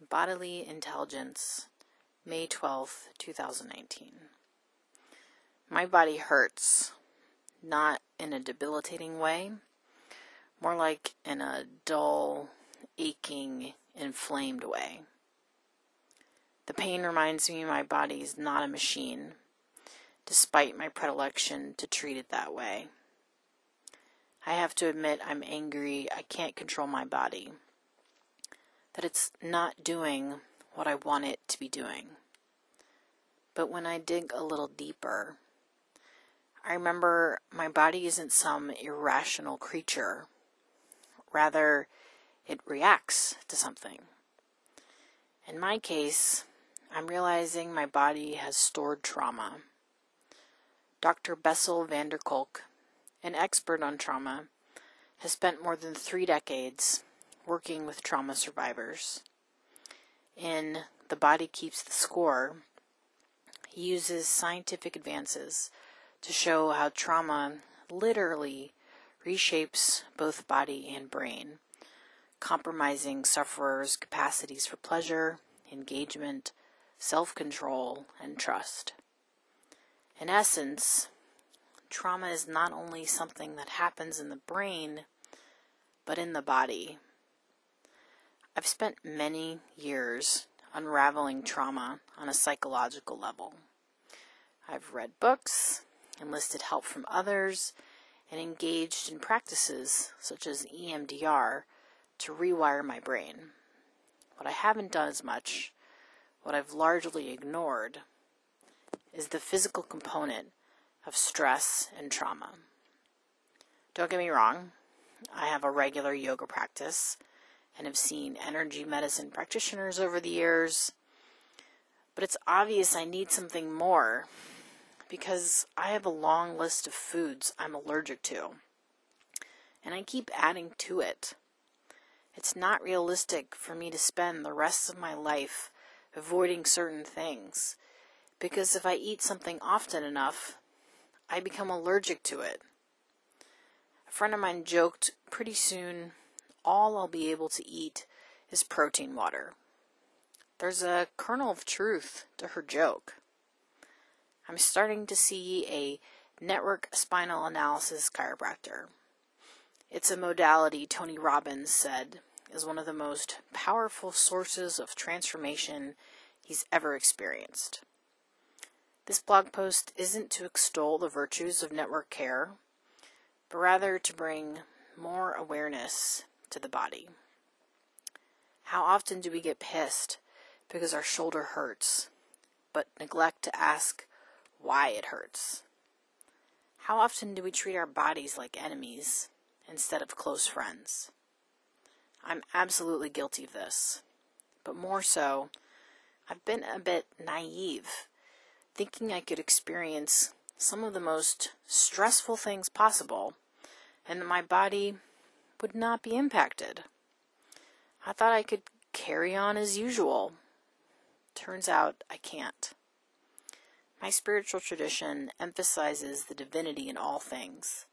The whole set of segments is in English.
Bodily Intelligence, May 12th, 2019. My body hurts, not in a debilitating way, more like in a dull, aching, inflamed way. The pain reminds me my body is not a machine, despite my predilection to treat it that way. I have to admit I'm angry I can't control my body that it's not doing what I want it to be doing. But when I dig a little deeper, I remember my body isn't some irrational creature. Rather, it reacts to something. In my case, I'm realizing my body has stored trauma. Dr. Bessel van der Kolk, an expert on trauma, has spent more than three decades working with trauma survivors. In The Body Keeps the Score, he uses scientific advances to show how trauma literally reshapes both body and brain, compromising sufferers' capacities for pleasure, engagement, self control, and trust. In essence, trauma is not only something that happens in the brain, but in the body. I've spent many years unraveling trauma on a psychological level. I've read books, enlisted help from others, and engaged in practices such as EMDR to rewire my brain. What I haven't done as much, what I've largely ignored, is the physical component of stress and trauma. Don't get me wrong, I have a regular yoga practice and have seen energy medicine practitioners over the years. But it's obvious I need something more because I have a long list of foods I'm allergic to. And I keep adding to it. It's not realistic for me to spend the rest of my life avoiding certain things because if I eat something often enough, I become allergic to it. A friend of mine joked pretty soon all I'll be able to eat is protein water. There's a kernel of truth to her joke. I'm starting to see a network spinal analysis chiropractor. It's a modality Tony Robbins said is one of the most powerful sources of transformation he's ever experienced. This blog post isn't to extol the virtues of network care, but rather to bring more awareness to the body. How often do we get pissed because our shoulder hurts, but neglect to ask why it hurts? How often do we treat our bodies like enemies instead of close friends? I'm absolutely guilty of this, but more so, I've been a bit naive, thinking I could experience some of the most stressful things possible, and that my body would not be impacted. I thought I could carry on as usual. Turns out I can't. My spiritual tradition emphasizes the divinity in all things,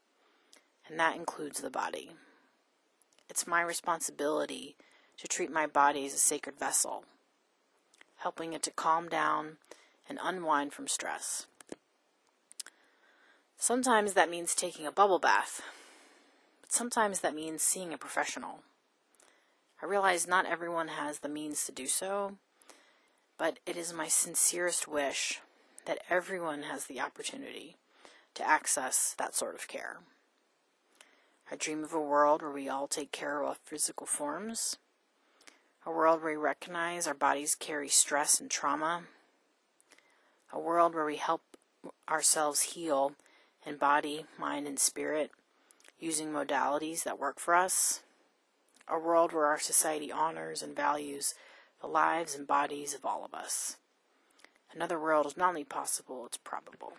and that includes the body. It's my responsibility to treat my body as a sacred vessel, helping it to calm down and unwind from stress. Sometimes that means taking a bubble bath sometimes that means seeing a professional. I realize not everyone has the means to do so, but it is my sincerest wish that everyone has the opportunity to access that sort of care. I dream of a world where we all take care of our physical forms, a world where we recognize our bodies carry stress and trauma, a world where we help ourselves heal in body, mind, and spirit using modalities that work for us, a world where our society honors and values the lives and bodies of all of us. Another world is not only possible, it's probable.